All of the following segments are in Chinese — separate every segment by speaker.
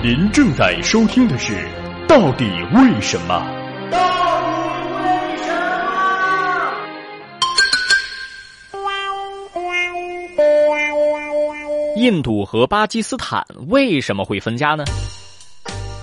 Speaker 1: 您正在收听的是《到底为什么》。
Speaker 2: 印度和巴基斯坦为什么会分家呢？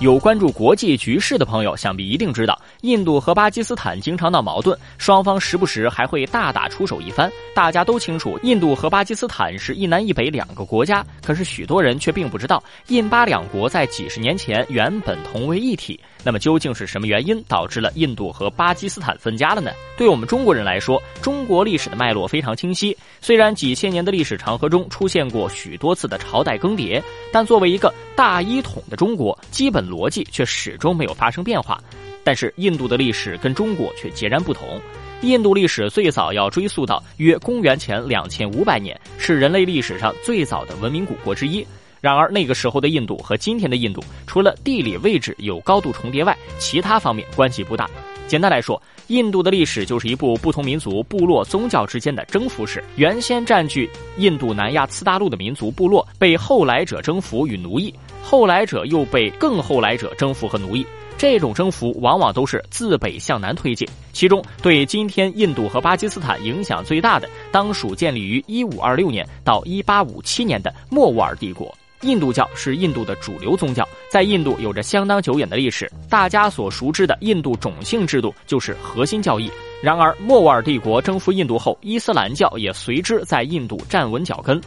Speaker 2: 有关注国际局势的朋友，想必一定知道，印度和巴基斯坦经常闹矛盾，双方时不时还会大打出手一番。大家都清楚，印度和巴基斯坦是一南一北两个国家，可是许多人却并不知道，印巴两国在几十年前原本同为一体。那么究竟是什么原因导致了印度和巴基斯坦分家了呢？对我们中国人来说，中国历史的脉络非常清晰。虽然几千年的历史长河中出现过许多次的朝代更迭，但作为一个大一统的中国，基本逻辑却始终没有发生变化。但是印度的历史跟中国却截然不同。印度历史最早要追溯到约公元前两千五百年，是人类历史上最早的文明古国之一。然而，那个时候的印度和今天的印度，除了地理位置有高度重叠外，其他方面关系不大。简单来说，印度的历史就是一部不同民族、部落、宗教之间的征服史。原先占据印度南亚次大陆的民族部落，被后来者征服与奴役，后来者又被更后来者征服和奴役。这种征服往往都是自北向南推进，其中对今天印度和巴基斯坦影响最大的，当属建立于1526年到1857年的莫卧儿帝国。印度教是印度的主流宗教，在印度有着相当久远的历史。大家所熟知的印度种姓制度就是核心教义。然而，莫卧儿帝国征服印度后，伊斯兰教也随之在印度站稳脚跟。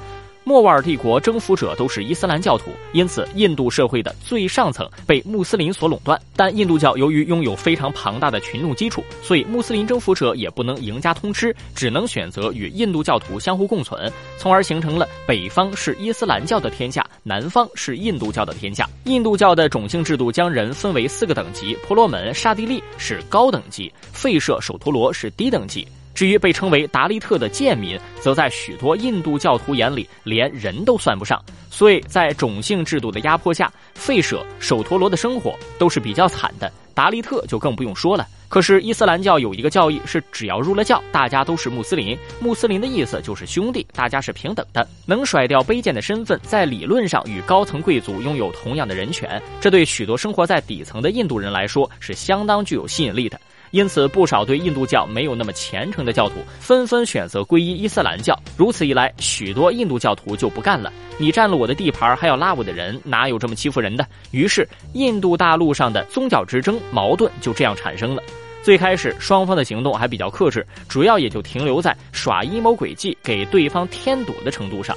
Speaker 2: 莫卧儿帝国征服者都是伊斯兰教徒，因此印度社会的最上层被穆斯林所垄断。但印度教由于拥有非常庞大的群众基础，所以穆斯林征服者也不能赢家通吃，只能选择与印度教徒相互共存，从而形成了北方是伊斯兰教的天下，南方是印度教的天下。印度教的种姓制度将人分为四个等级：婆罗门、刹帝利是高等级，吠舍、首陀罗是低等级。至于被称为达利特的贱民，则在许多印度教徒眼里连人都算不上。所以在种姓制度的压迫下，吠舍、首陀罗的生活都是比较惨的，达利特就更不用说了。可是伊斯兰教有一个教义是，只要入了教，大家都是穆斯林。穆斯林的意思就是兄弟，大家是平等的，能甩掉卑贱的身份，在理论上与高层贵族拥有同样的人权。这对许多生活在底层的印度人来说是相当具有吸引力的。因此，不少对印度教没有那么虔诚的教徒纷纷选择皈依伊斯兰教。如此一来，许多印度教徒就不干了：“你占了我的地盘，还要拉我的人，哪有这么欺负人的？”于是，印度大陆上的宗教之争矛盾就这样产生了。最开始，双方的行动还比较克制，主要也就停留在耍阴谋诡计、给对方添堵的程度上。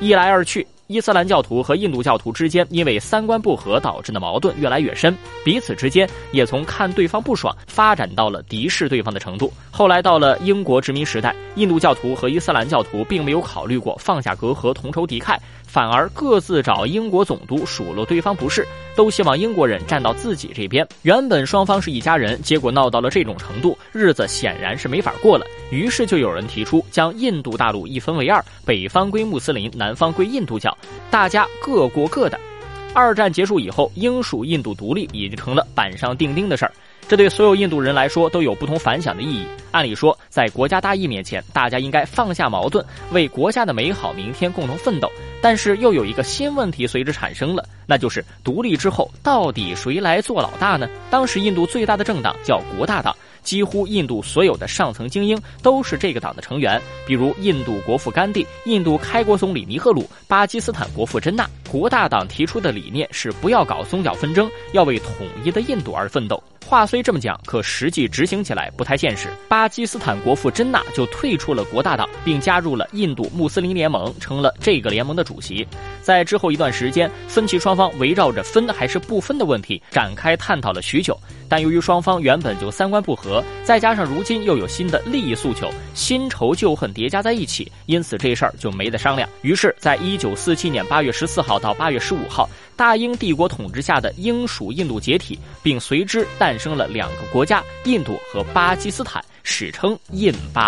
Speaker 2: 一来二去。伊斯兰教徒和印度教徒之间因为三观不合导致的矛盾越来越深，彼此之间也从看对方不爽发展到了敌视对方的程度。后来到了英国殖民时代，印度教徒和伊斯兰教徒并没有考虑过放下隔阂同仇敌忾，反而各自找英国总督数落对方不是，都希望英国人站到自己这边。原本双方是一家人，结果闹到了这种程度，日子显然是没法过了。于是就有人提出将印度大陆一分为二，北方归穆斯林，南方归印度教。大家各过各的。二战结束以后，英属印度独立已经成了板上钉钉的事儿。这对所有印度人来说都有不同凡响的意义。按理说，在国家大义面前，大家应该放下矛盾，为国家的美好明天共同奋斗。但是又有一个新问题随之产生了，那就是独立之后，到底谁来做老大呢？当时印度最大的政党叫国大党。几乎印度所有的上层精英都是这个党的成员，比如印度国父甘地、印度开国总理尼赫鲁、巴基斯坦国父珍娜。国大党提出的理念是不要搞宗教纷争，要为统一的印度而奋斗。话虽这么讲，可实际执行起来不太现实。巴基斯坦国父珍娜就退出了国大党，并加入了印度穆斯林联盟，成了这个联盟的主席。在之后一段时间，分歧双方围绕着分还是不分的问题展开探讨了许久。但由于双方原本就三观不合，再加上如今又有新的利益诉求，新仇旧恨叠加在一起，因此这事儿就没得商量。于是，在一九四七年八月十四号到八月十五号，大英帝国统治下的英属印度解体，并随之诞生了两个国家：印度和巴基斯坦，史称印巴。